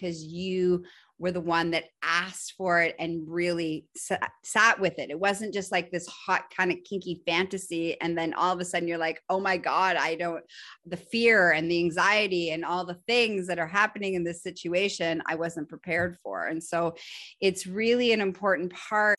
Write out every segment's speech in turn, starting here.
because you were the one that asked for it and really sat, sat with it. It wasn't just like this hot kind of kinky fantasy. And then all of a sudden you're like, oh my God, I don't, the fear and the anxiety and all the things that are happening in this situation, I wasn't prepared for. And so it's really an important part.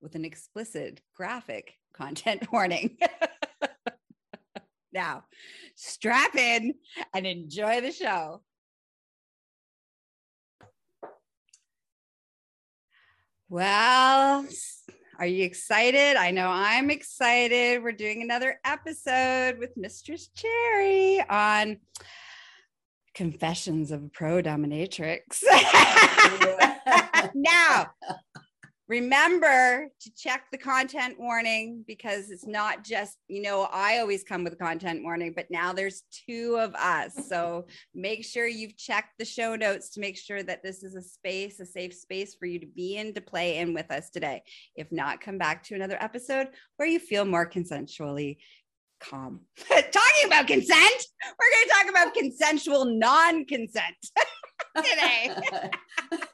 with an explicit graphic content warning. now, strap in and enjoy the show. Well, are you excited? I know I'm excited. We're doing another episode with Mistress Cherry on Confessions of a Pro Dominatrix. now, remember to check the content warning because it's not just you know i always come with a content warning but now there's two of us. So make sure you've checked the show notes to make sure that this is a space a safe space for you to be in to play in with us today. If not come back to another episode where you feel more consensually calm. Talking about consent we're going to talk about consensual non-consent today.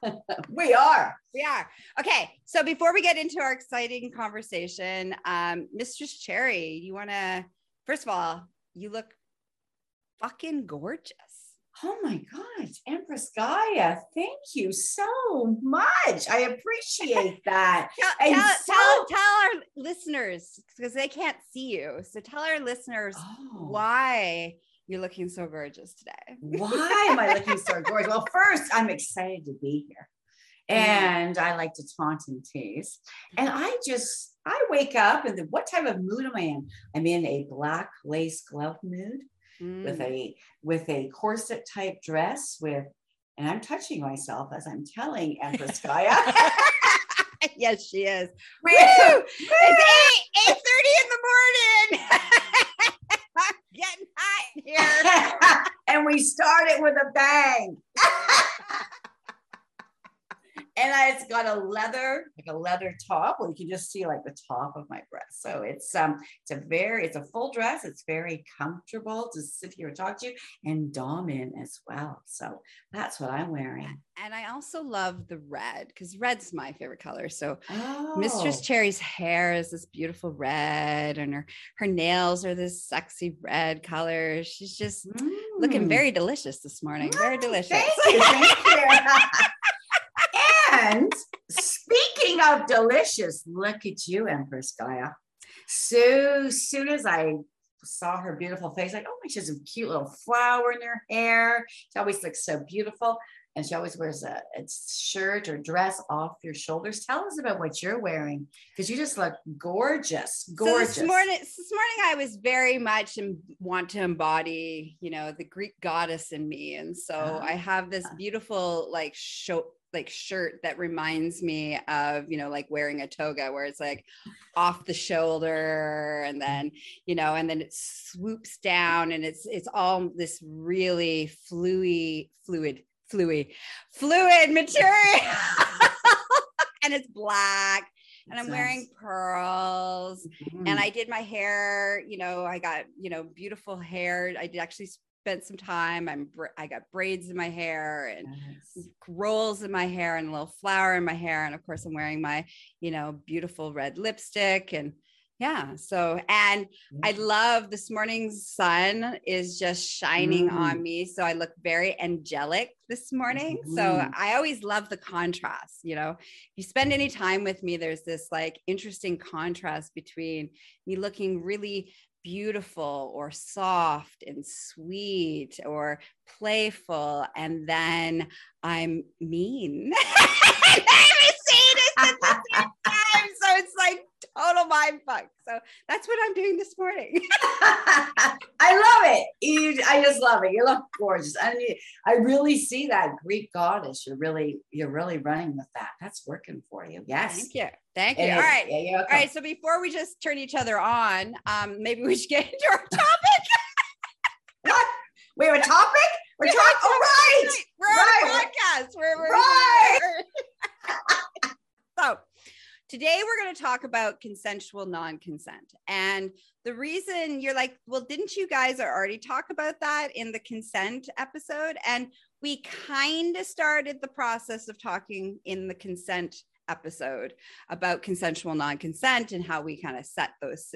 we are. We are. Okay. So before we get into our exciting conversation, um, Mistress Cherry, you want to, first of all, you look fucking gorgeous. Oh my God, Empress Gaia, thank you so much. I appreciate that. tell, tell, so- tell, tell, our listeners, because they can't see you. So tell our listeners oh. why you're looking so gorgeous today. Why am I looking so gorgeous? Well, first, I'm excited to be here. And I like to taunt and tease. And I just, I wake up and what type of mood am I in? I'm in a black lace glove mood mm. with a with a corset type dress with, and I'm touching myself as I'm telling Empress Gaia. yes, she is. Woo! It's eight eight thirty in the morning. here. and we started with a bang. and I, it's got a leather, like a leather top. Well, you can just see like the top of my breast. So it's um, it's a very, it's a full dress. It's very comfortable to sit here and talk to you, and dom in as well. So that's what I'm wearing. And I also love the red because red's my favorite color. So oh. Mistress Cherry's hair is this beautiful red, and her her nails are this sexy red color. She's just mm. looking very delicious this morning. Very delicious. Thank you. Thank you. And speaking of delicious, look at you, Empress Gaia. So soon as I saw her beautiful face, like, oh, she has a cute little flower in her hair. She always looks so beautiful. And she always wears a, a shirt or dress off your shoulders. Tell us about what you're wearing because you just look gorgeous, gorgeous. So this morning, this morning I was very much and want to embody, you know, the Greek goddess in me, and so uh, I have this beautiful like show like shirt that reminds me of you know like wearing a toga where it's like off the shoulder and then you know and then it swoops down and it's it's all this really fluid fluid fluid fluid material and it's black and I'm wearing pearls mm-hmm. and I did my hair, you know, I got, you know, beautiful hair. I did actually spent some time. I'm I got braids in my hair and nice. rolls in my hair and a little flower in my hair, and of course I'm wearing my you know beautiful red lipstick and yeah so and i love this morning's sun is just shining mm. on me so i look very angelic this morning mm. so mm-hmm. i always love the contrast you know if you spend any time with me there's this like interesting contrast between me looking really beautiful or soft and sweet or playful and then i'm mean so it's like total mind fuck. So that's what I'm doing this morning. I love it. You, I just love it. You look gorgeous. And you, I really see that Greek goddess. You're really, you're really running with that. That's working for you. Yes. Thank you. Thank you. All right. Yeah, All right. So before we just turn each other on, um, maybe we should get into our topic. what? We have a topic? We're talking. Oh, right. We're on right. a podcast. We're, we're right. so Today, we're going to talk about consensual non consent. And the reason you're like, well, didn't you guys already talk about that in the consent episode? And we kind of started the process of talking in the consent episode about consensual non consent and how we kind of set those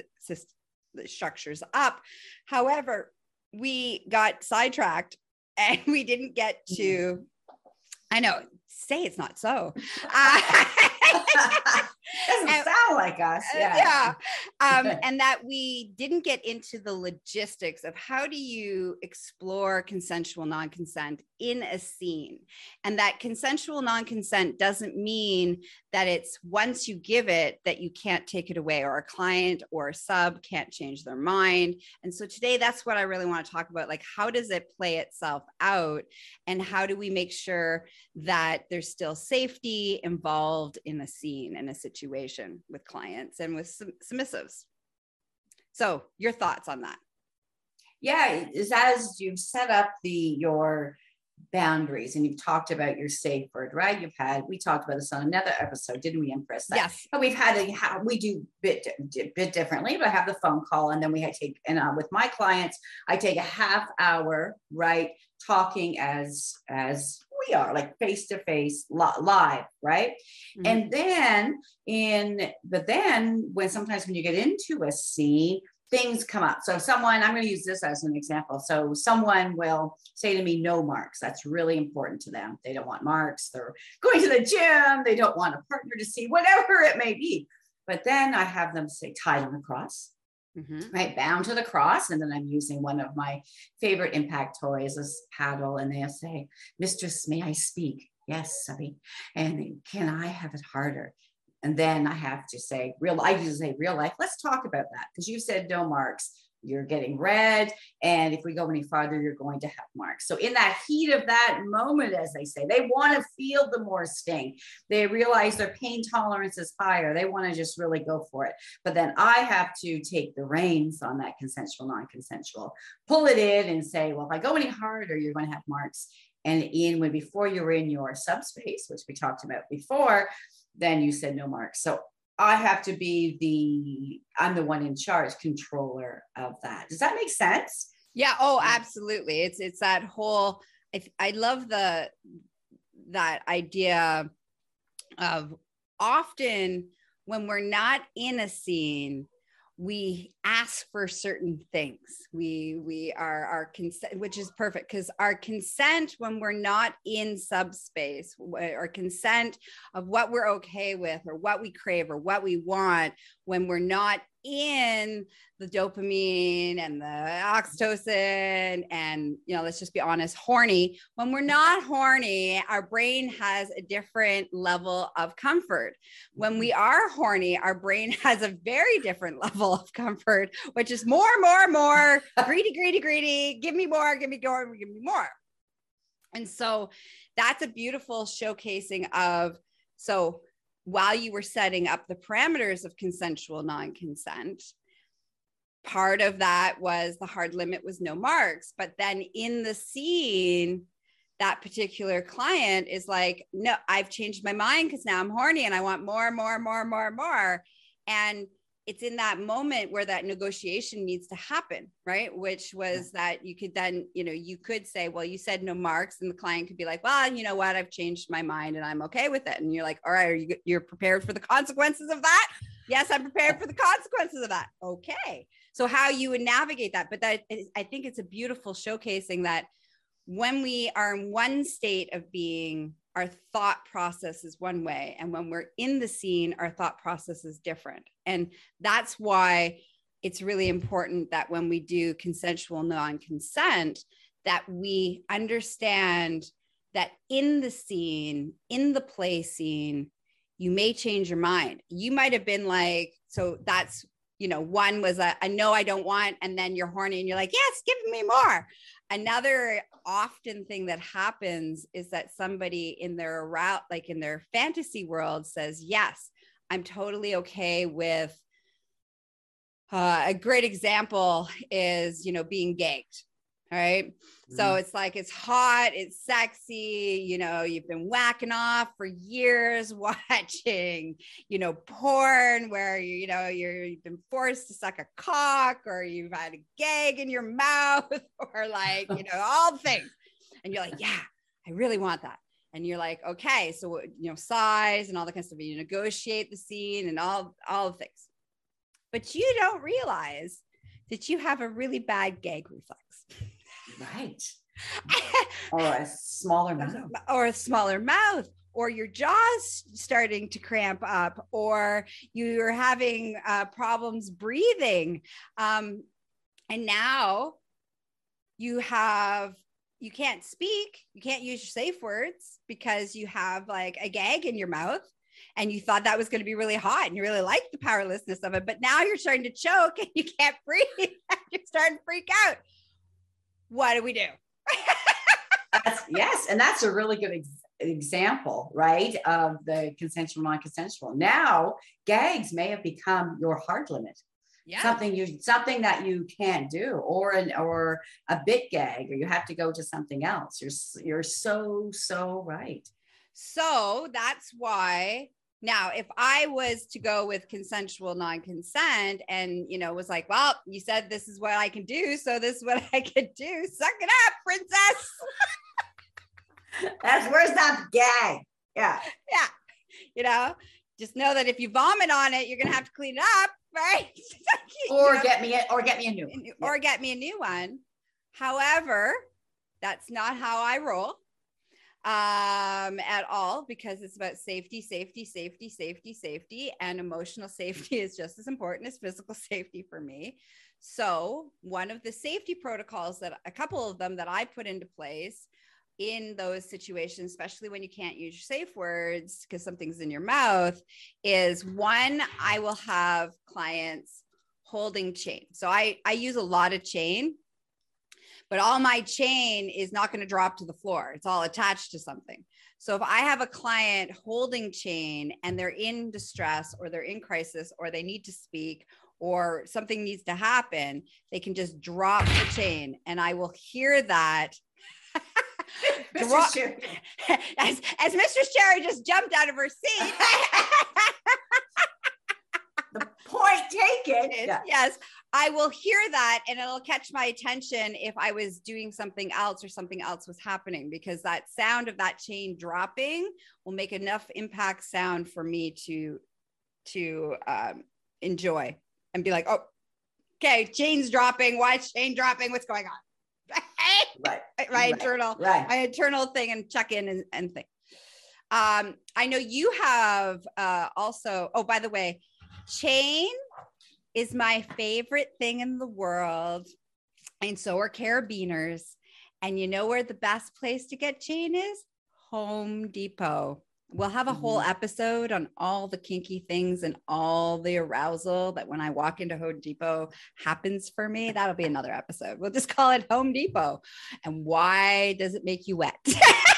structures up. However, we got sidetracked and we didn't get to, mm-hmm. I know, say it's not so. Uh, Doesn't and, sound like us. Uh, yeah. yeah. Um, and that we didn't get into the logistics of how do you explore consensual non consent in a scene. And that consensual non consent doesn't mean that it's once you give it that you can't take it away, or a client or a sub can't change their mind. And so today, that's what I really want to talk about. Like, how does it play itself out? And how do we make sure that there's still safety involved in a scene and a situation with clients and with submissives. So, your thoughts on that? Yeah, is as you've set up the your boundaries and you've talked about your safe word, right? You've had we talked about this on another episode, didn't we, Empress? That, yes. But we've had a we do bit bit differently, but I have the phone call and then we take and uh, with my clients, I take a half hour, right, talking as as we are like face to face live right? Mm-hmm. and then in but then when sometimes when you get into a scene things come up. So someone i'm going to use this as an example. So someone will say to me no marks. That's really important to them. They don't want marks. They're going to the gym. They don't want a partner to see whatever it may be. But then i have them say tie them across mm-hmm. right? Bound to the cross. And then I'm using one of my favorite impact toys, this paddle, and they'll say, Mistress, may I speak? Yes, Subby. And can I have it harder? And then I have to say, real, I usually say real life. Let's talk about that because you said no marks you're getting red. And if we go any farther, you're going to have marks. So, in that heat of that moment, as they say, they want to feel the more sting. They realize their pain tolerance is higher. They want to just really go for it. But then I have to take the reins on that consensual, non consensual, pull it in and say, well, if I go any harder, you're going to have marks. And in when before you were in your subspace, which we talked about before, then you said no marks. So I have to be the I'm the one in charge controller of that. Does that make sense? Yeah. Oh, absolutely. It's it's that whole. I I love the that idea of often when we're not in a scene we ask for certain things. We we are our consent which is perfect because our consent when we're not in subspace or consent of what we're okay with or what we crave or what we want when we're not in the dopamine and the oxytocin and you know let's just be honest horny. When we're not horny our brain has a different level of comfort. When we mm-hmm. are horny our brain has a very different level of comfort which is more more more greedy greedy greedy give me more give me more give me more. And so that's a beautiful showcasing of so while you were setting up the parameters of consensual non-consent part of that was the hard limit was no marks. But then in the scene that particular client is like no i've changed my mind because now i'm horny and i want more more more more more. And it's in that moment where that negotiation needs to happen right? Which was that you could then you know you could say well you said no marks and the client could be like well you know what? I've changed my mind and i'm okay with it. And you're like all right are you you're prepared for the consequences of that? Yes, I'm prepared for the consequences of that. Okay. So how you would navigate that, but that is, I think it's a beautiful showcasing that when we are in one state of being, our thought process is one way, and when we're in the scene, our thought process is different. And that's why it's really important that when we do consensual non-consent, that we understand that in the scene, in the play scene, you may change your mind. You might have been like, so that's, you know, one was a, a no, I don't want, and then you're horny and you're like, yes, give me more. Another often thing that happens is that somebody in their route, like in their fantasy world, says, yes, I'm totally okay with. Uh, a great example is, you know, being gagged right. Mm-hmm. So it's like it's hot, it's sexy, you know, you've been whacking off for years watching, you know, porn where you, you know, you're you've been forced to suck a cock or you've had a gag in your mouth or like, you know, all the things. And you're like, yeah, I really want that. And you're like, okay, so you know, size and all the kind of stuff. You negotiate the scene and all all the things. But you don't realize that you have a really bad gag reflex. Right. or a smaller mouth. Or a smaller mouth. Or your jaw's starting to cramp up, or you're having uh, problems breathing. Um, and now you have you can't speak you can't use your safe words because you have like a gag in your mouth and you thought that was going to be really hot and you really liked the powerlessness of it but now you're starting to choke and you can't breathe you're starting to freak out what do we do? yes, and that's a really good ex- example, right, of the consensual, non-consensual. Now, gags may have become your hard limit. Yeah. Something you something that you can't do, or an or a bit gag, or you have to go to something else. You're you're so so right. So that's why now, if I was to go with consensual non-consent and you know was like, well, you said this is what I can do, so this is what I can do. Suck it up, princess. That's where's that gag? Yeah. Yeah. You know, just know that if you vomit on it, you're gonna have to clean it up, right? or know? get me a, or get me a new one. Or yeah. get me a new one. However, that's not how I roll um, at all because it's about safety, safety, safety, safety, safety, and emotional safety is just as important as physical safety for me. So, one of the safety protocols that a couple of them that I put into place in those situations, especially when you can't use your safe words because something's in your mouth, is one, I will have clients holding chain. So I, I use a lot of chain but all my chain is not going to drop to the floor. It's all attached to something. So if I have a client holding chain and they're in distress or they're in crisis or they need to speak or something needs to happen, they can just drop the chain and I will hear that. drop, as, as Mistress Cherry just jumped out of her seat. the point taken. Yes. I will hear that and it'll catch my attention if I was doing something else or something else was happening because that sound of that chain dropping will make enough impact sound for me to to um, enjoy and be like, oh, okay, chain's dropping. Why is chain dropping? What's going on? right. My right. internal, right. my internal thing and check in and, and thing. Um, I know you have uh, also. Oh, by the way, chain is my favorite thing in the world. And so are carabiners. And you know where the best place to get chain is? Home Depot. We'll have a whole mm-hmm. episode on all the kinky things and all the arousal that when I walk into Home Depot happens for me. That'll be another episode. We'll just call it Home Depot. And why does it make you wet?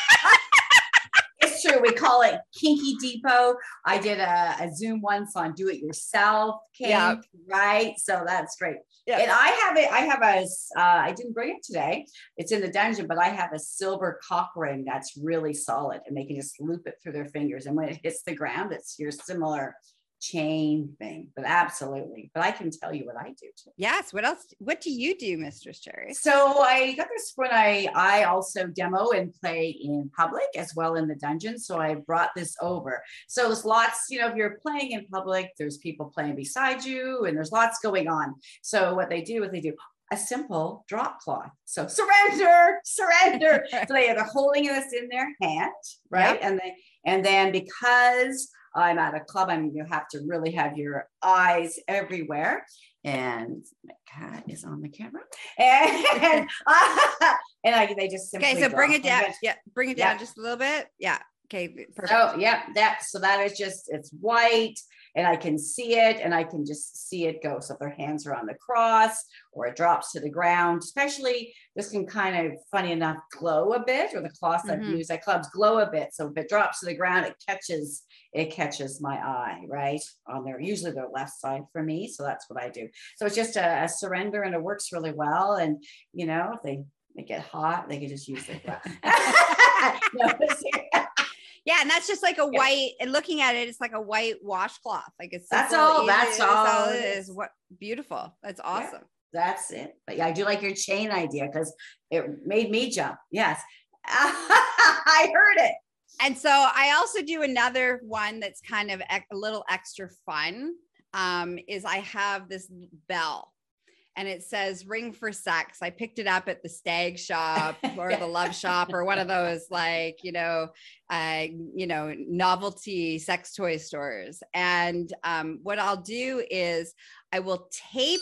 true. We call it Kinky Depot. I did a, a Zoom once on do it yourself kink, yeah. right? So that's great. Yeah. And I have it, I have a, uh, I didn't bring it today. It's in the dungeon, but I have a silver cock ring that's really solid and they can just loop it through their fingers. And when it hits the ground, it's your similar chain thing, but absolutely. But I can tell you what I do too. Yes. What else? What do you do, Mistress Cherry? So I got this when I I also demo and play in public as well in the dungeon. So I brought this over. So there's lots, you know, if you're playing in public, there's people playing beside you, and there's lots going on. So what they do is they do a simple drop cloth. So surrender, surrender. so they are holding this in their hand, right? Yep. And they and then because I'm at a club, I mean you have to really have your eyes everywhere. And my cat is on the camera, and and I, they just okay. So bring it down. Yeah, bring it down yeah. just a little bit. Yeah. Okay. Perfect. Oh yeah, that so that is just it's white and I can see it and I can just see it go. So if their hands are on the cross or it drops to the ground, especially this can kind of funny enough glow a bit, or the cloths mm-hmm. I've used at clubs glow a bit. So if it drops to the ground, it catches it catches my eye right on their usually their left side for me. So that's what I do. So it's just a, a surrender and it works really well. And you know, if they they get hot, they can just use it. no, yeah, and that's just like a white. And looking at it, it's like a white washcloth. Like it's that's all. That's, that's all. all it is. What beautiful. That's awesome. Yeah, that's it. But yeah, I do like your chain idea because it made me jump. Yes, I heard it. And so I also do another one that's kind of a little extra fun. Um, is I have this bell and it says ring for sex. I picked it up at the stag shop or the love shop or one of those like, you know, uh, you know, novelty sex toy stores. And um, what I'll do is I will tape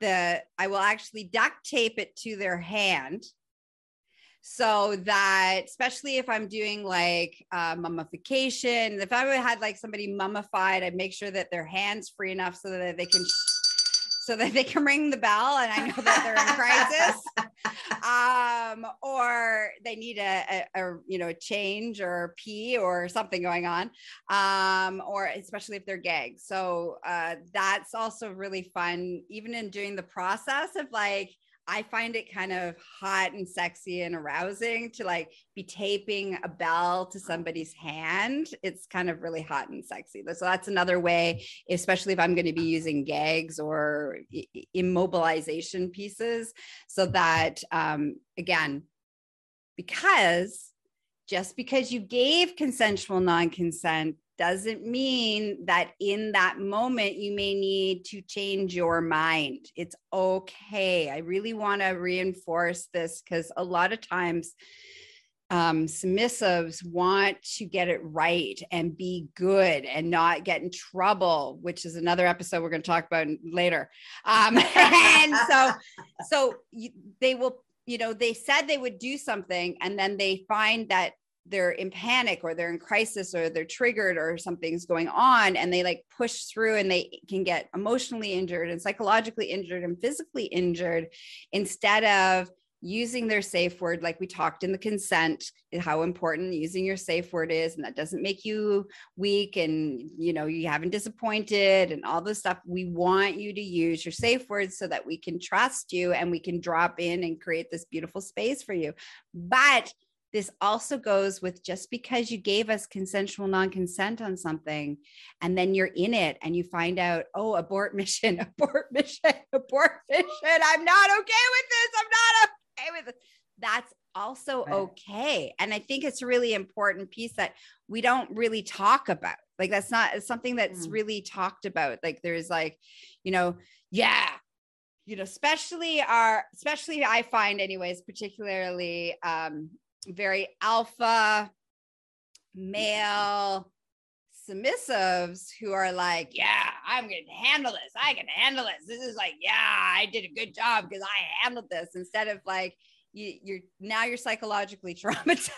the, I will actually duct tape it to their hand so that especially if i'm doing like uh, mummification if i had like somebody mummified i'd make sure that their hands free enough so that they can so that they can ring the bell and I know that they're in crisis. um, or they need a, a, a, you know a change or pee or something going on. Um, or especially if they're gagged. So uh, that's also really fun, even in doing the process of like I find it kind of hot and sexy and arousing to like be taping a bell to somebody's hand. It's kind of really hot and sexy. So that's another way, especially if I'm going to be using gags or immobilization pieces, so that um, again, because just because you gave consensual non consent doesn't mean that in that moment you may need to change your mind. It's okay. I really want to reinforce this because a lot of times um, submissives want to get it right and be good and not get in trouble, which is another episode we're going to talk about later. Um, and so, so you, they will, you know, they said they would do something and then they find that they're in panic or they're in crisis or they're triggered or something's going on and they like push through and they can get emotionally injured and psychologically injured and physically injured instead of using their safe word like we talked in the consent how important using your safe word is and that doesn't make you weak and you know you haven't disappointed and all this stuff. We want you to use your safe words so that we can trust you and we can drop in and create this beautiful space for you. But this also goes with just because you gave us consensual non-consent on something and then you're in it and you find out oh abort mission abort mission abort mission. I'm not okay with this. I'm not okay with it that's also right. okay. And i think it's a really important piece that we don't really talk about. Like that's not something that's mm. really talked about. Like there's like you know yeah you know especially our especially i find anyways particularly um very alpha male submissives who are like, yeah, I'm going to handle this. I can handle this. This is like, yeah, I did a good job because I handled this instead of like, you, you're now you're psychologically traumatized.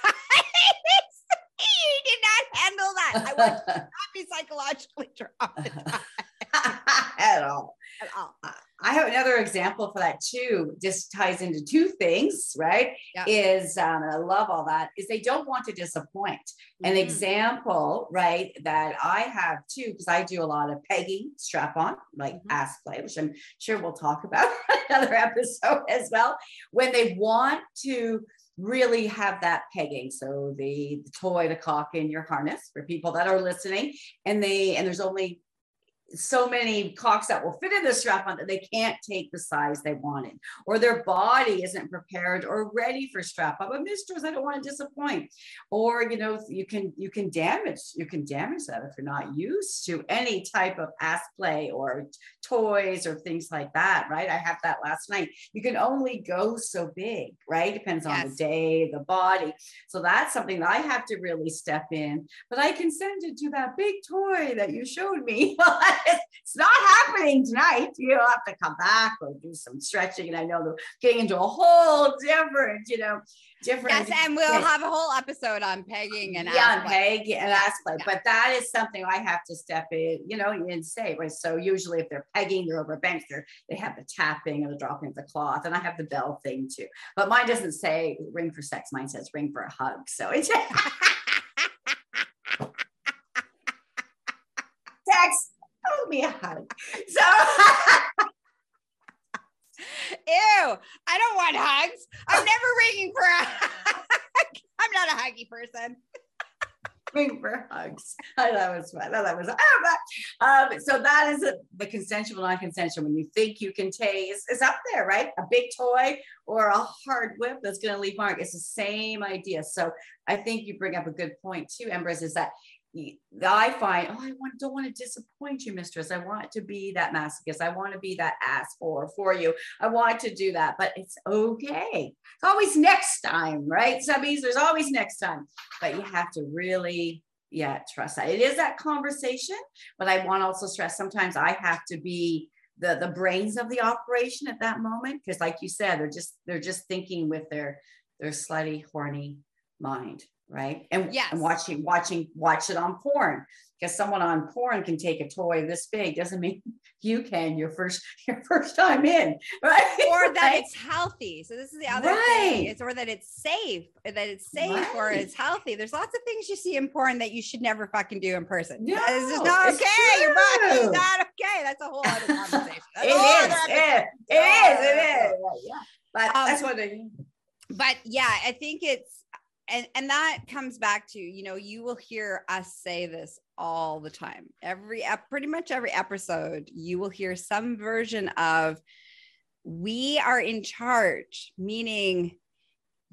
you did not handle that. I want to not be psychologically traumatized at all. At all. Uh, I have another example for that too. Just ties into two things, right? Yep. Is um, and I love all that. Is they don't want to disappoint. Mm-hmm. An example, right, that I have too, because I do a lot of pegging, strap on, like mm-hmm. ass play, which I'm sure we'll talk about another episode as well. When they want to really have that pegging. So the, the toy, the cock in your harness for people that are listening, and they and there's only so many cocks that will fit in the strap on that they can't take the size they wanted, or their body isn't prepared or ready for strap up. But mistress, I don't want to disappoint. Or you know, you can you can damage you can damage that if you're not used to any type of ass play or toys or things like that. Right? I had that last night. You can only go so big, right? Depends on yes. the day, the body. So that's something that I have to really step in. But I consented to that big toy that you showed me. it's not happening tonight. You'll have to come back or do some stretching. And I know they're getting into a whole different, you know, different. Yes, and we'll have a whole episode on pegging and yeah, peg and ass play. Yeah. But that is something I have to step in, you know, and say. Right. So usually, if they're pegging, they're over banks. They're they have the tapping and the dropping of the cloth, and I have the bell thing too. But mine doesn't say ring for sex. Mine says ring for a hug. So it's. Text Give me a hug. So Ew, I don't want hugs. I'm never ringing for a hug. I'm not a huggy person. Ring for hugs. I thought it was fun. I thought that was oh, um, so that is a, the consensual, non-consensual. When you think you can taste, it's up there, right? A big toy or a hard whip that's going to leave mark. It's the same idea. So I think you bring up a good point too, Empress, is that I find, oh, I want, don't want to disappoint you, mistress. I want to be that masochist. I want to be that ass for for you. I want to do that, but it's okay. It's always next time, right? Subbies, there's always next time, but you have to really, yeah, trust that. It is that conversation, but I want to also stress sometimes I have to be the the brains of the operation at that moment because, like you said, they're just they're just thinking with their their slutty, horny mind right? And, yes. and watching, watching, watch it on porn. Because someone on porn can take a toy this big doesn't mean you can your first your first time in, right? Or that right? it's healthy. So this is the other right. thing. It's or that it's safe, or that it's safe right. or it's healthy. There's lots of things you see in porn that you should never fucking do in person. No, it's just not okay. Your body is not okay. That's a whole other conversation. That's it, is, it, it is. It is. Yeah. But um, that's what I mean. But yeah, I think it's and and that comes back to you know you will hear us say this all the time every pretty much every episode you will hear some version of we are in charge meaning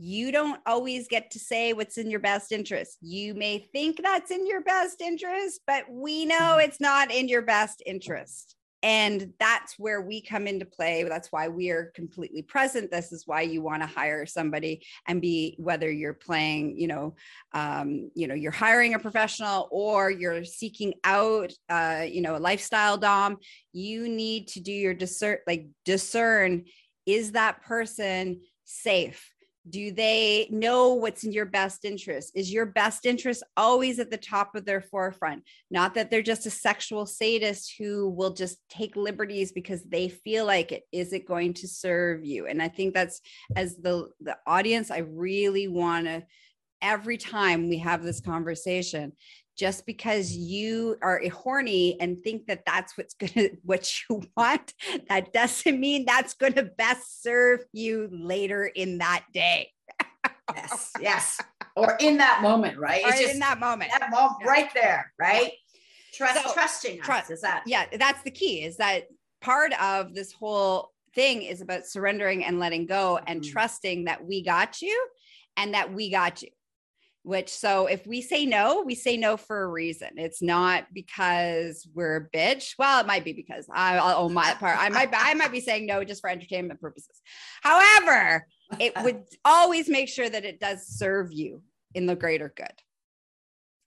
you don't always get to say what's in your best interest. You may think that's in your best interest, but we know mm-hmm. it's not in your best interest and that's where we come into play. That's why we are completely present. This is why you want to hire somebody and be whether you're playing you know um, you know you're hiring a professional or you're seeking out uh, you know a lifestyle dom you need to do your discern like discern is that person safe do they know what's in your best interest? Is your best interest always at the top of their forefront? Not that they're just a sexual sadist who will just take liberties because they feel like it. Is it going to serve you? And I think that's as the the audience, I really want to every time we have this conversation just because you are a horny and think that that's what's going to what you want that doesn't mean that's going to best serve you later in that day. Yes yes. Or in that moment right? Or it's just in that moment. that moment yeah. right there right? Trust so, trusting trust is that yeah that's the key is that part of this whole thing is about surrendering and letting go and mm-hmm. trusting that we got you and that we got you which so if we say no we say no for a reason. It's not because we're a bitch. Well it might be because I, will own my part i might i might be saying no just for entertainment purposes. However it would always make sure that it does serve you in the greater good.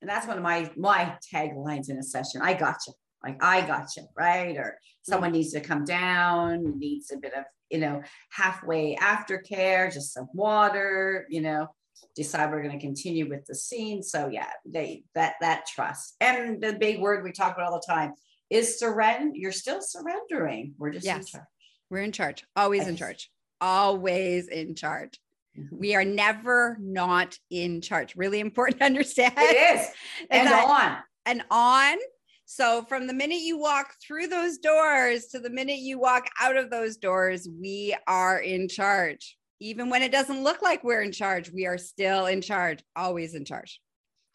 And that's one of my my taglines in a session. I got you like i got you right? Or someone mm-hmm. needs to come down needs a bit of you know halfway aftercare just some water you know decide we're going to continue with the scene. So yeah, they that that trust. And the big word we talk about all the time is surrender. You're still surrendering. We're just yes. in charge. We're in charge. Always yes. in charge. Always in charge. Mm-hmm. We are never not in charge. Really important to understand. It is. and that, on. And on. So from the minute you walk through those doors to the minute you walk out of those doors, we are in charge even when it doesn't look like we're in charge, we are still in charge, always in charge.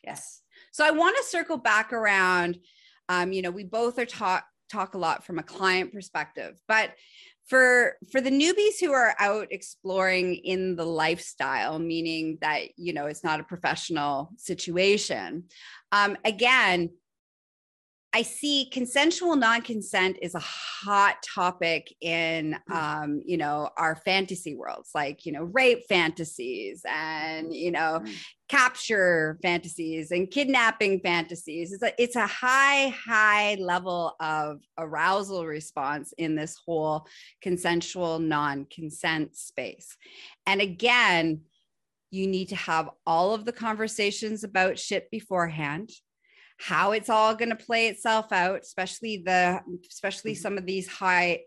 Yes. So I want to circle back around. Um, you know, we both are talk talk a lot from a client perspective, but for for the newbies who are out exploring in the lifestyle meaning that you know it's not a professional situation um, again I see consensual non-consent is a hot topic in mm. um, you know our fantasy worlds like you know rape fantasies and you know mm. capture fantasies and kidnapping fantasies it's a, it's a high high level of arousal response in this whole consensual non-consent space and again you need to have all of the conversations about shit beforehand how it's all going to play itself out especially the especially mm-hmm. some of these high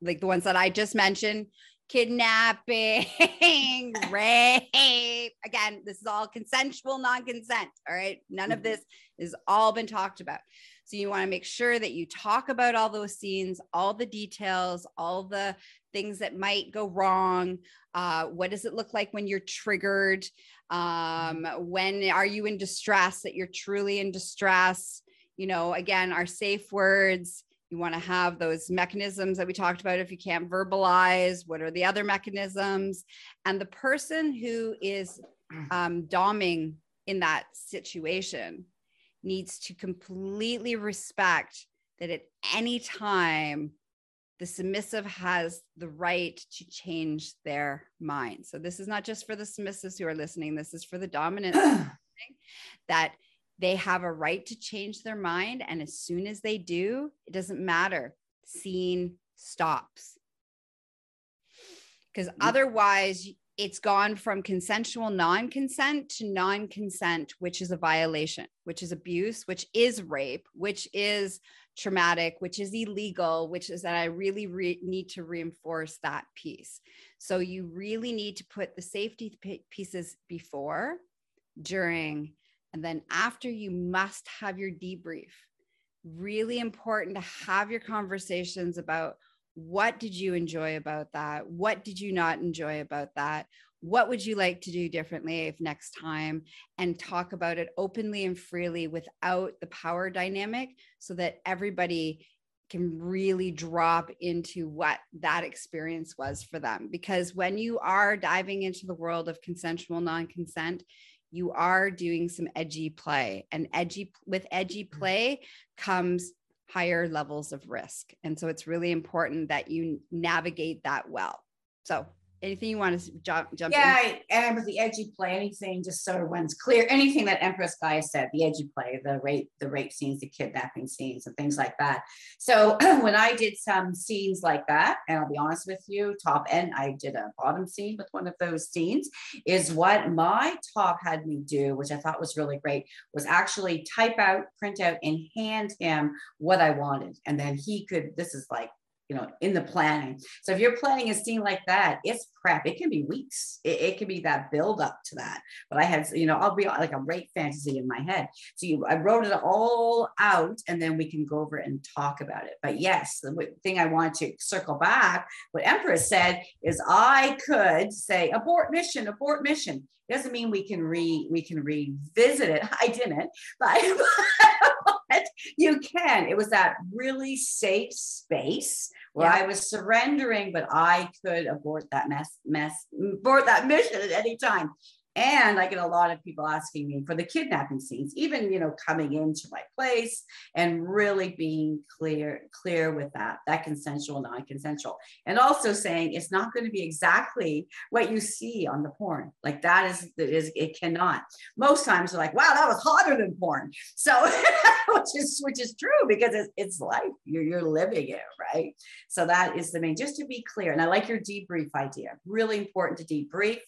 like the ones that i just mentioned kidnapping rape. Again this is all consensual non-consent all right? None of mm-hmm. this is all been talked about. So you want to make sure that you talk about all those scenes all the details all the things that might go wrong. Uh, what does it look like when you're triggered um, when are you in distress that you're truly in distress? You know again our safe words you want to have those mechanisms that we talked about. If you can't verbalize what are the other mechanisms? And the person who is um, doming in that situation needs to completely respect that at any time the submissive has the right to change their mind. So this is not just for the submissives who are listening, this is for the dominant that they have a right to change their mind. And as soon as they do, it doesn't matter. Scene stops. Because mm-hmm. otherwise, it's gone from consensual non consent to non consent, which is a violation, which is abuse, which is rape, which is traumatic, which is illegal, which is that I really re- need to reinforce that piece. So you really need to put the safety p- pieces before, during, and then after you must have your debrief. Really important to have your conversations about what did you enjoy about that? What did you not enjoy about that? What would you like to do differently if next time? And talk about it openly and freely without the power dynamic so that everybody can really drop into what that experience was for them. Because when you are diving into the world of consensual non-consent you are doing some edgy play. And edgy with edgy mm-hmm. play comes higher levels of risk. And so it's really important that you navigate that well. So anything you want to jump jump yeah and with the edgy play anything just sort of one's clear anything that empress gaia said the edgy play the rape the rape scenes the kidnapping scenes and things like that. So when i did some scenes like that and i'll be honest with you top end i did a bottom scene with one of those scenes is what my top had me do which i thought was really great was actually type out print out and hand him what i wanted. And then he could this is like you know, in the planning. So if you're planning a scene like that, it's prep. It can be weeks. It, it can be that build up to that. But I had, you know, I'll be like a rape fantasy in my head. So you, I wrote it all out and then we can go over and talk about it. But yes, the thing I want to circle back, what Empress said is I could say abort mission, abort mission. It doesn't mean we can re we can revisit it. I didn't, but you can. It was that really safe space where yeah. I was surrendering, but I could abort that mess, mess, abort that mission at any time. And I get a lot of people asking me for the kidnapping scenes, even you know coming into my place and really being clear, clear with that, that consensual, non-consensual, and also saying it's not going to be exactly what you see on the porn. Like that is, is it cannot. Most times they're like, wow, that was hotter than porn. So, which is which is true because it's, it's life. You're you're living it, right? So that is the main. Just to be clear, and I like your debrief idea. Really important to debrief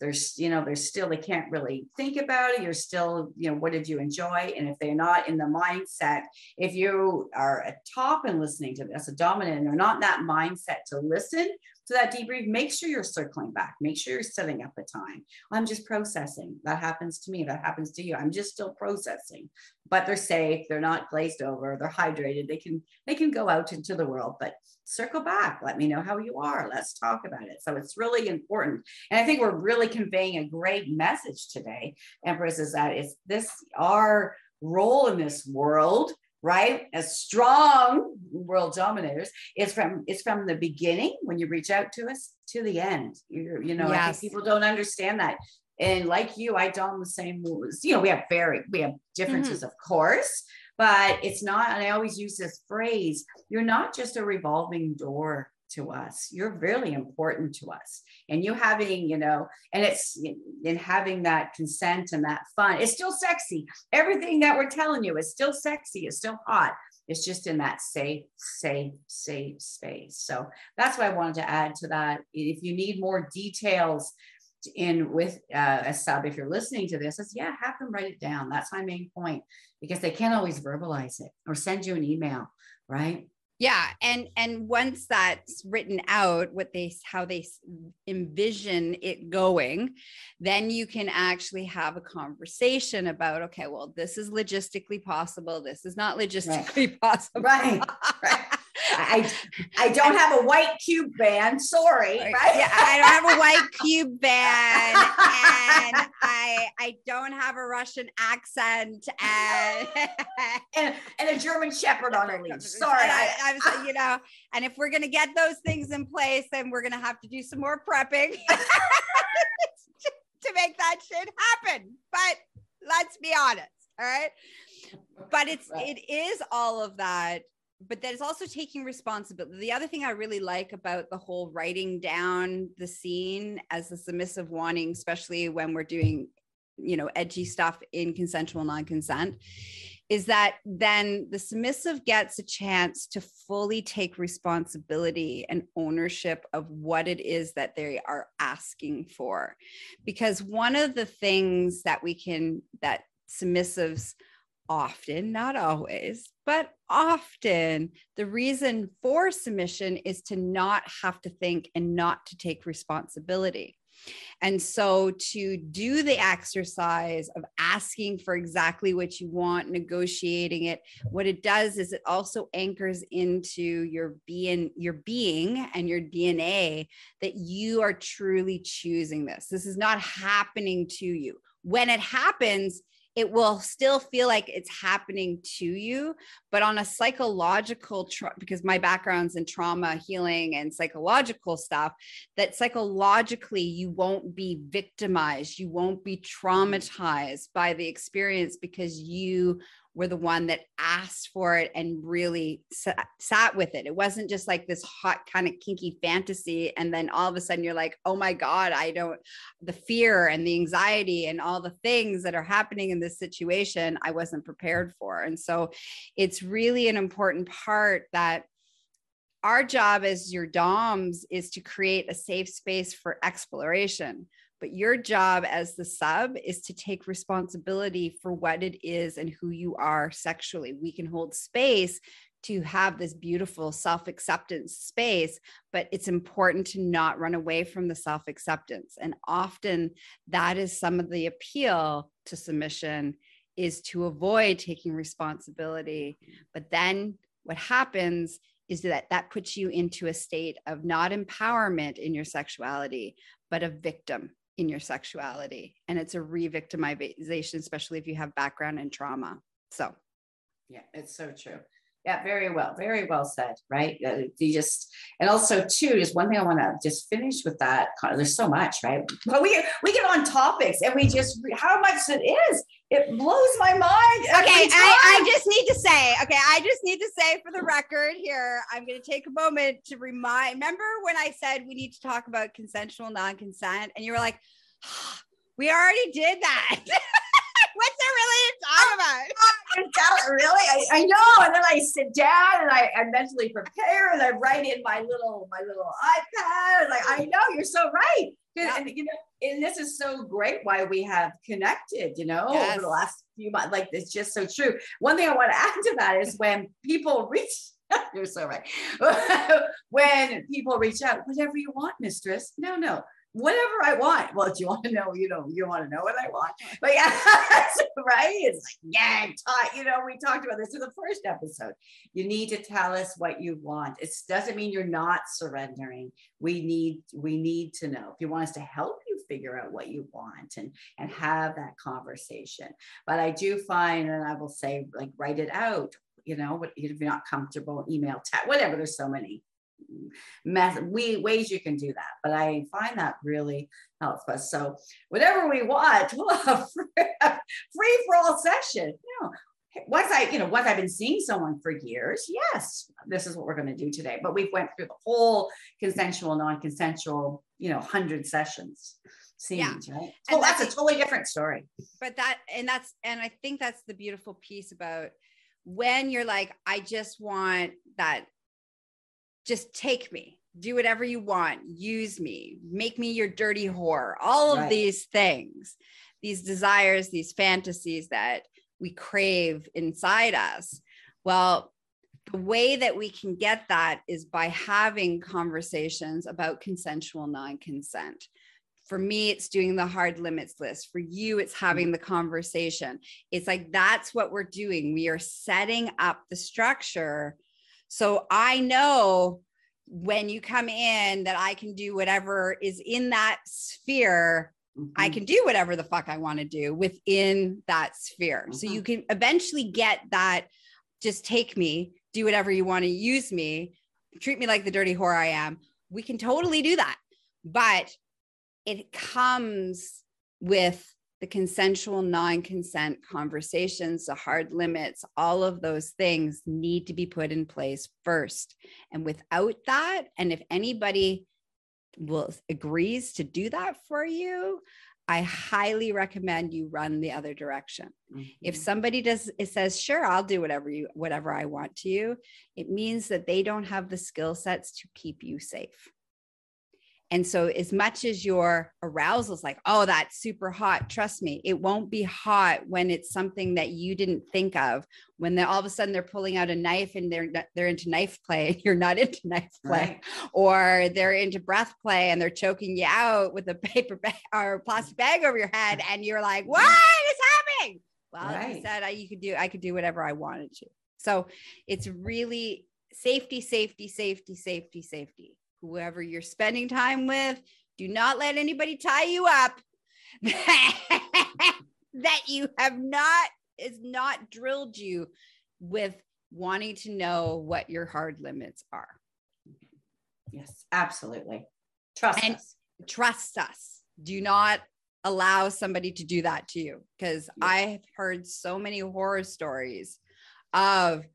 there's you know there's still they can't really think about it. You're still you know what did you enjoy? And if they're not in the mindset if you are a top and listening to this a dominant and they're not that mindset to listen So that debrief, make sure you're circling back. Make sure you're setting up a time. I'm just processing. That happens to me. That happens to you. I'm just still processing. But they're safe. They're not glazed over. They're hydrated. They can they can go out into the world. But circle back. Let me know how you are. Let's talk about it. So it's really important. And I think we're really conveying a great message today, Empress, is that it's this our role in this world right as strong world dominators it's from it's from the beginning when you reach out to us to the end you you know yes. people don't understand that and like you i don't the same moves you know we have very we have differences mm-hmm. of course but it's not and i always use this phrase you're not just a revolving door to us. You're really important to us. And you having you know and it's in having that consent and that fun it's still sexy. Everything that we're telling you is still sexy it's still hot. It's just in that safe safe safe space. So that's what i wanted to add to that. If you need more details in with uh, a sub if you're listening to this is yeah have them write it down. That's my main point because they can't always verbalize it or send you an email right yeah and and once that's written out what they how they envision it going then you can actually have a conversation about okay well this is logistically possible this is not logistically right. possible right right I I don't have a white cube band. Sorry, right? Yeah, I don't have a white cube band, and I I don't have a Russian accent, and and, and a German Shepherd on a leash. Sorry, I, I, you know, and if we're gonna get those things in place, then we're gonna have to do some more prepping to make that shit happen. But let's be honest, all right. But it's it is all of that but that is also taking responsibility. The other thing I really like about the whole writing down the scene as the submissive wanting, especially when we're doing, you know, edgy stuff in consensual non consent, is that then the submissive gets a chance to fully take responsibility and ownership of what it is that they are asking for. Because one of the things that we can, that submissives, often, not always, but often the reason for submission is to not have to think and not to take responsibility. And so to do the exercise of asking for exactly what you want, negotiating it, what it does is it also anchors into your being, your being and your DNA that you are truly choosing this. This is not happening to you. When it happens, it will still feel like it's happening to you but on a psychological tra- because my background's in trauma healing and psychological stuff that psychologically you won't be victimized you won't be traumatized by the experience because you were the one that asked for it and really sat, sat with it. It wasn't just like this hot kind of kinky fantasy. And then all of a sudden you're like, oh my God, I don't, the fear and the anxiety and all the things that are happening in this situation, I wasn't prepared for. And so it's really an important part that our job as your DOMs is to create a safe space for exploration but your job as the sub is to take responsibility for what it is and who you are sexually. We can hold space to have this beautiful self acceptance space, but it's important to not run away from the self acceptance. And often that is some of the appeal to submission is to avoid taking responsibility. But then what happens is that that puts you into a state of not empowerment in your sexuality, but a victim in your sexuality and it's a re-victimization especially if you have background in trauma. So. Yeah it's so true yeah very well very well said right? You just and also too just one thing i want to just finish with that there's so much right? But we we get on topics and we just how much it is it blows my mind okay I, I just need to say okay i just need to say for the record here i'm going to take a moment to remind remember when i said we need to talk about consensual non-consent? And you were like we already did that what's there really talk about well, really? I, I know. And then I sit down and I, I mentally prepare and I write in my little my little iPad. Like, I know you're so right. Yeah. And you know, and this is so great why we have connected, you know, yes. over the last few months. Like it's just so true. One thing I want to add to that is when people reach you're so right. when people reach out, whatever you want, mistress. No, no whatever I want. Well, do you want to know? You know, you want to know what I want. But yeah, right? It's like, yeah, talk, you know, we talked about this in the first episode. You need to tell us what you want. It doesn't mean you're not surrendering. We need, we need to know. If you want us to help you figure out what you want and and have that conversation. But I do find, and I will say, like, write it out. You know, if you're not comfortable, email, text, whatever. There's so many method we ways you can do that but i find that really helps. Us so whatever we want we'll have free for all session. You know once i you know once i've been seeing someone for years yes this is what we're going to do today. But we've went through the whole consensual non-consensual you know 100 sessions scenes yeah. right well that's, that's a totally different story. But that and that's and i think that's the beautiful piece about when you're like i just want that just take me, do whatever you want, use me, make me your dirty whore, all of right. these things, these desires, these fantasies that we crave inside us. Well, the way that we can get that is by having conversations about consensual non consent. For me, it's doing the hard limits list. For you, it's having mm-hmm. the conversation. It's like that's what we're doing. We are setting up the structure so I know when you come in that I can do whatever is in that sphere. Mm-hmm. I can do whatever the fuck I want to do within that sphere. Mm-hmm. So you can eventually get that just take me, do whatever you want to use me, treat me like the dirty whore I am. We can totally do that. But it comes with the consensual non consent conversations, the hard limits, all of those things need to be put in place first. And without that, and if anybody will agrees to do that for you, I highly recommend you run the other direction. Mm-hmm. If somebody does it says, sure, I'll do whatever you whatever I want to you, it means that they don't have the skill sets to keep you safe. And so, as much as your arousal is like, oh, that's super hot, trust me, it won't be hot when it's something that you didn't think of. When they all of a sudden they're pulling out a knife and they're they're into knife play, you're not into knife play, right. or they're into breath play and they're choking you out with a paper bag or plastic bag over your head, and you're like, what is happening? Well, right. you said I, you could do, I could do whatever I wanted to. So it's really safety, safety, safety, safety, safety whoever you're spending time with, do not let anybody tie you up that you have not is not drilled you with wanting to know what your hard limits are. Yes, absolutely. Trust and us. Trust us. Do not allow somebody to do that to you because yes. I've heard so many horror stories of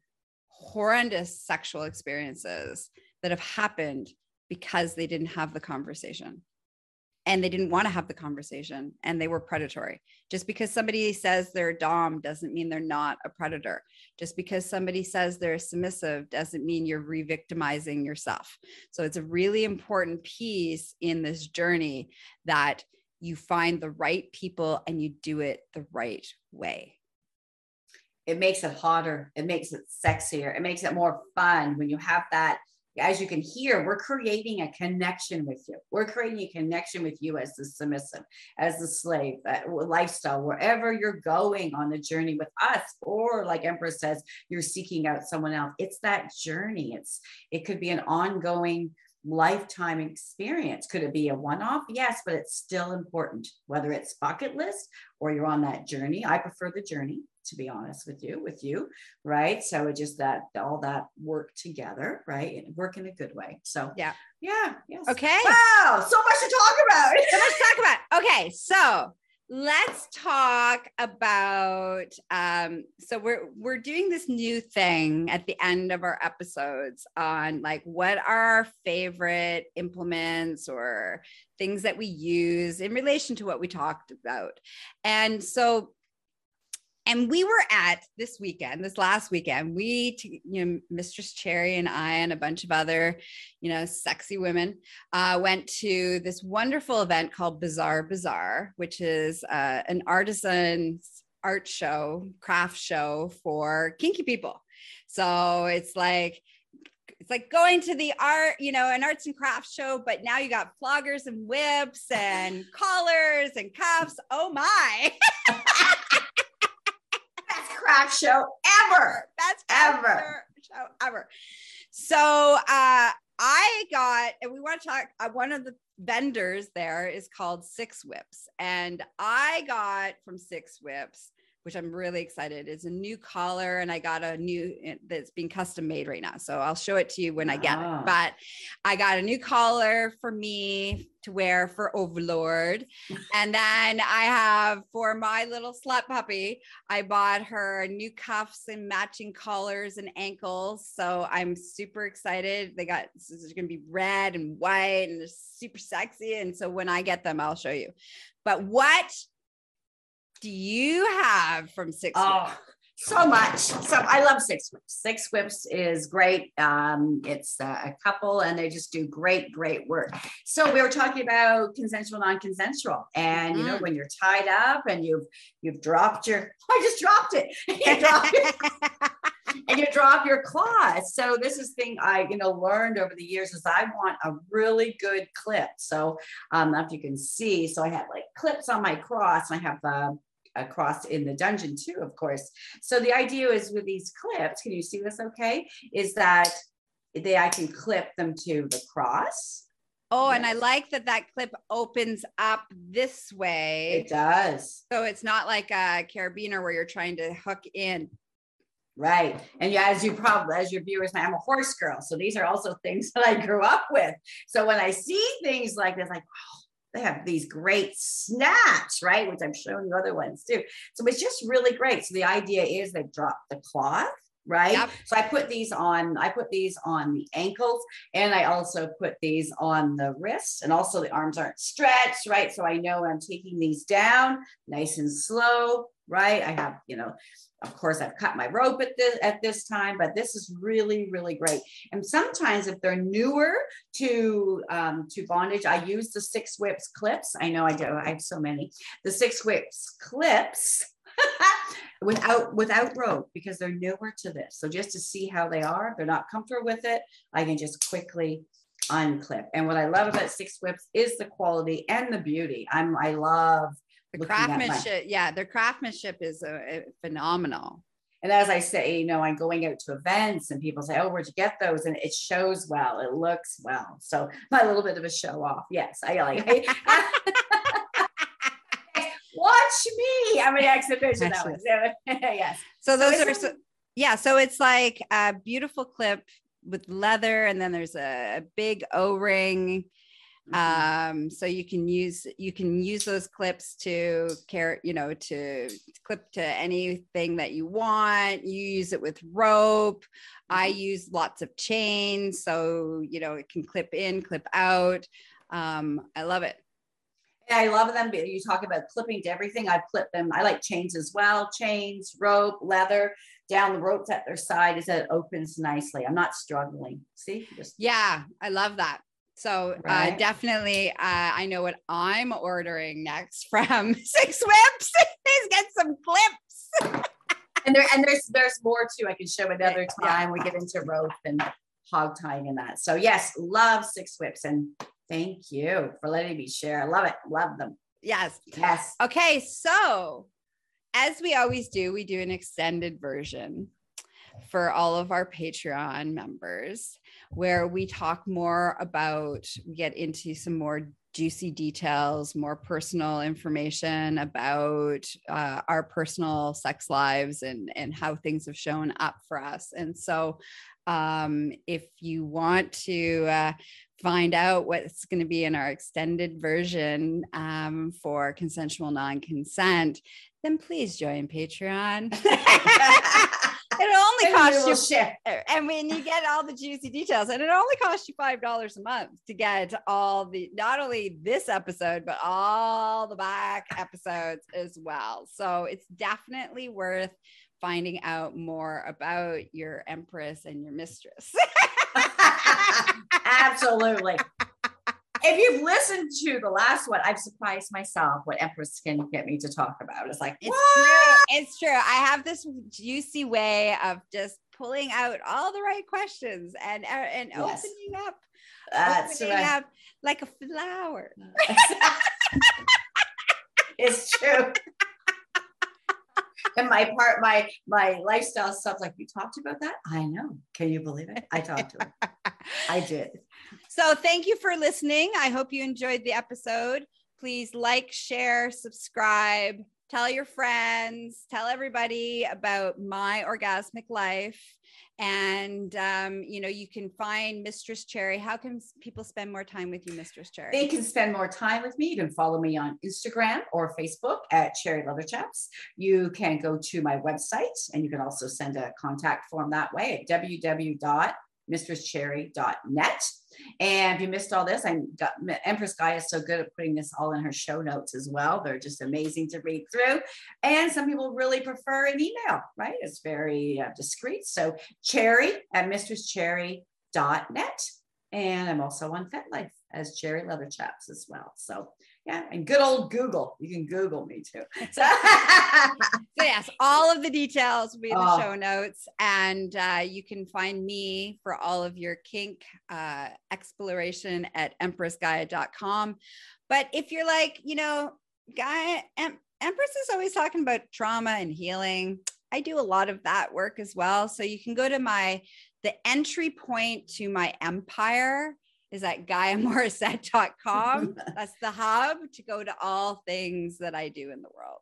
horrendous sexual experiences that have happened because they didn't have the conversation and they didn't want to have the conversation and they were predatory. Just because somebody says they're a dom doesn't mean they're not a predator. Just because somebody says they're submissive doesn't mean you're re-victimizing yourself. So it's a really important piece in this journey that you find the right people and you do it the right way. It makes it hotter, it makes it sexier, it makes it more fun when you have that as you can hear, we're creating a connection with you. We're creating a connection with you as the submissive, as the slave, uh, lifestyle, wherever you're going on the journey with us, or like Empress says, you're seeking out someone else. It's that journey. It's it could be an ongoing lifetime experience. Could it be a one off? Yes, but it's still important, whether it's bucket list or you're on that journey. I prefer the journey to be honest with you, with you, right? So it just that all that work together, right? And work in a good way. So yeah, yeah, yes. Okay. Wow, so much to talk about. so much to talk about. Okay, so let's talk about um so we're we're doing this new thing at the end of our episodes on like what are our favorite implements or things that we use in relation to what we talked about and so and we were at this weekend, this last weekend, we, you know, Mistress Cherry and I and a bunch of other, you know, sexy women uh, went to this wonderful event called Bizarre Bazaar, which is uh, an artisan's art show, craft show for kinky people. So it's like, it's like going to the art, you know, an arts and crafts show, but now you got floggers and whips and collars and cuffs. Oh my. craft show ever. Best ever show ever. So uh, I got, and we want to talk. Uh, one of the vendors there is called Six Whips, and I got from Six Whips which I'm really excited. It's a new collar, and I got a new eh, that's being custom made right now. So I'll show it to you when I get ah. it. But I got a new collar for me to wear for Overlord, and then I have for my little slut puppy. I bought her new cuffs and matching collars and ankles. So I'm super excited. They got this is going to be red and white and super sexy. And so when I get them, I'll show you. But what do you have from Six oh, Whips? So much. So I love Six Whips. Six Whips is great. Um, it's a couple and they just do great, great work. So we were talking about consensual, non-consensual. And you know, mm-hmm. when you're tied up and you've you've dropped your I just dropped it. You dropped it. and you drop your claws. So this is thing I, you know, learned over the years is I want a really good clip. So um, if you can see, so I have like clips on my cross. and I have the across in the dungeon too, of course. So the idea is with these clips, can you see this okay? Is that they I can clip them to the cross. Oh, yes. and I like that that clip opens up this way. It does. So it's not like a carabiner where you're trying to hook in. Right. And yeah, as you probably, as your viewers, I'm a horse girl. So these are also things that I grew up with. So when I see things like this, like, oh, they have these great snaps, right? Which I'm showing you other ones too. So it's just really great. So the idea is they drop the cloth right yep. so i put these on i put these on the ankles and i also put these on the wrists and also the arms aren't stretched right so i know i'm taking these down nice and slow right i have you know of course, I've cut my rope at this at this time, but this is really, really great. And sometimes, if they're newer to um, to bondage, I use the six whips clips. I know I do. I have so many. The six whips clips without without rope because they're newer to this. So just to see how they are, they're not comfortable with it. I can just quickly unclip. And what I love about six whips is the quality and the beauty. I'm I love the craftsmanship yeah their craftsmanship is a, a phenomenal and as I say, you know, I'm going out to events and people say, Oh, where'd you get those? And it shows well, it looks well. So my little bit of a show off. Yes, I like Watch me. I'm an exhibition. yes. So those so are so, yeah. So it's like a beautiful clip with leather, and then there's a, a big O-ring. Um, so you can use you can use those clips to care, you know, to clip to anything that you want. You use it with rope. Mm-hmm. I use lots of chains, so you know it can clip in, clip out. Um, I love it. Yeah, I love them. You talk about clipping to everything. I clip them. I like chains as well. Chains, rope, leather. Down the ropes at their side is that it opens nicely. I'm not struggling. See? Just- yeah, I love that. So uh, right. uh, definitely, uh, I know what I'm ordering next from Six Whips. Please get some clips. and there and there's there's more too. I can show another time. Yeah. We get into rope and hog tying and that. So yes, love Six Whips and thank you for letting me share. I love it. Love them. Yes. Yes. Okay, so as we always do, we do an extended version for all of our Patreon members where we talk more about, we get into some more juicy details, more personal information about uh, our personal sex lives and, and how things have shown up for us. And so, um, if you want to uh, find out what's going to be in our extended version um, for consensual non-consent, then please join Patreon. It'll only cost you ship. and when you get all the juicy details, and it only costs you five dollars a month to get all the not only this episode, but all the back episodes as well. So it's definitely worth finding out more about your empress and your mistress. Absolutely. If you've listened to the last one, I've surprised myself what Empress can get me to talk about. It's like, it's what? true. It's true. I have this juicy way of just pulling out all the right questions and uh, and Yes. opening up, That's opening right. up like a flower. it's true. And my part, my my lifestyle stuff, like you talked about that. I know. Can you believe it? I talked to her. I did. So thank you for listening. I hope you enjoyed the episode. Please like, share, subscribe, tell your friends, tell everybody about my orgasmic life. And um, you know, you can find Mistress Cherry. How can people spend more time with you, Mistress Cherry? They can spend more time with me. You can follow me on Instagram or Facebook at Cherry Leather Chaps. You can go to my website and you can also send a contact form that way at www.mistresscherry.net. And if you missed all this, I got Empress Gaia is so good at putting this all in her show notes as well. They're just amazing to read through. And some people really prefer an email, right? It's very uh, discreet. So cherry at mistresscherry.net. And I'm also on FetLife as Cherry Leather Chaps as well. So yeah, and good old Google. You can Google me too. So So yes, all of the details will be in the Oh. show notes, and uh, you can find me for all of your kink uh, exploration at empressgaia.com. But if you're like, you know, Gaia, em- Empress is always talking about trauma and healing. I do a lot of that work as well. So you can go to my the entry point to my empire is at GaiaMorissette.com. That's the hub to go to all things that I do in the world.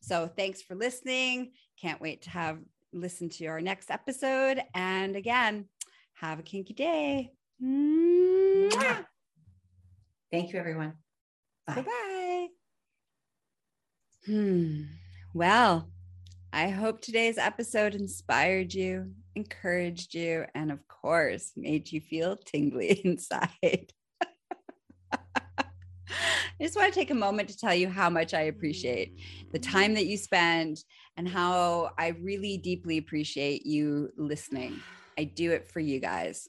So thanks for listening. Can't wait to have listen to our next episode. And again, have a kinky day. Mwah. thank you, everyone. Bye. Bye-bye. Hmm. Well, I hope today's episode inspired you, encouraged you, and of course, made you feel tingly inside. I just want to take a moment to tell you how much I appreciate the mm-hmm. time that you spend and how I really deeply appreciate you listening. I do it for you guys,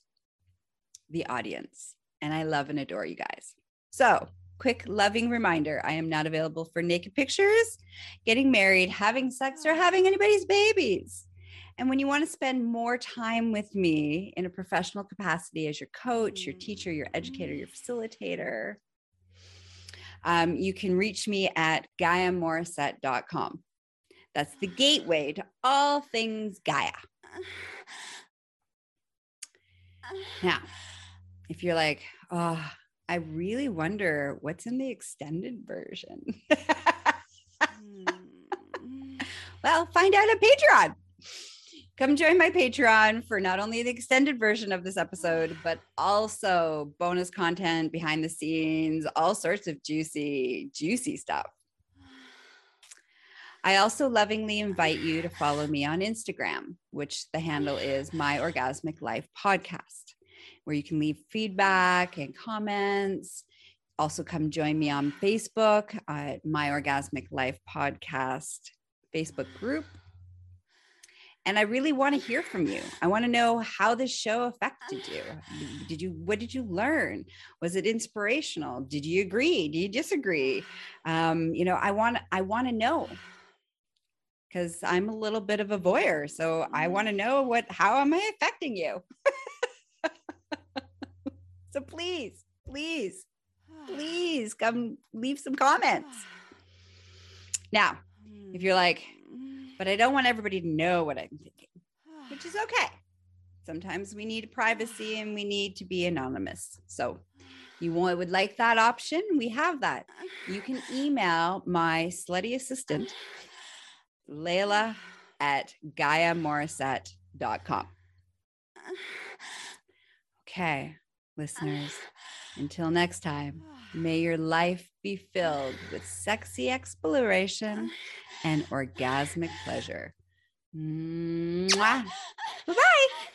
the audience, and I love and adore you guys. So, quick loving reminder I am not available for naked pictures, getting married, having sex, or having anybody's babies. And when you want to spend more time with me in a professional capacity as your coach, your teacher, your educator, your facilitator, um, you can reach me at GaiaMorissette.com. That's the gateway to all things Gaia. Now, if you're like, oh, I really wonder what's in the extended version. well, find out at Patreon. Come join my Patreon for not only the extended version of this episode, but also bonus content behind the scenes, all sorts of juicy, juicy stuff. I also lovingly invite you to follow me on Instagram, which the handle is My Orgasmic Life Podcast, where you can leave feedback and comments. Also, come join me on Facebook at My Orgasmic Life Podcast Facebook group. And I really want to hear from you. I want to know how this show affected you. Did you what did you learn? Was it inspirational? Did you agree? Do you disagree? Um, you know, I want I want to know because I'm a little bit of a voyeur. So I want to know what how am I affecting you? so please, please, please come leave some comments. Now, if you're like, but I don't want everybody to know what I'm thinking, which is okay. Sometimes we need privacy and we need to be anonymous. So you want, would like that option? We have that. You can email my slutty assistant, Layla at GaiaMorissette.com. Okay, listeners, Until next time, may your life be filled with sexy exploration and orgasmic pleasure. Bye bye.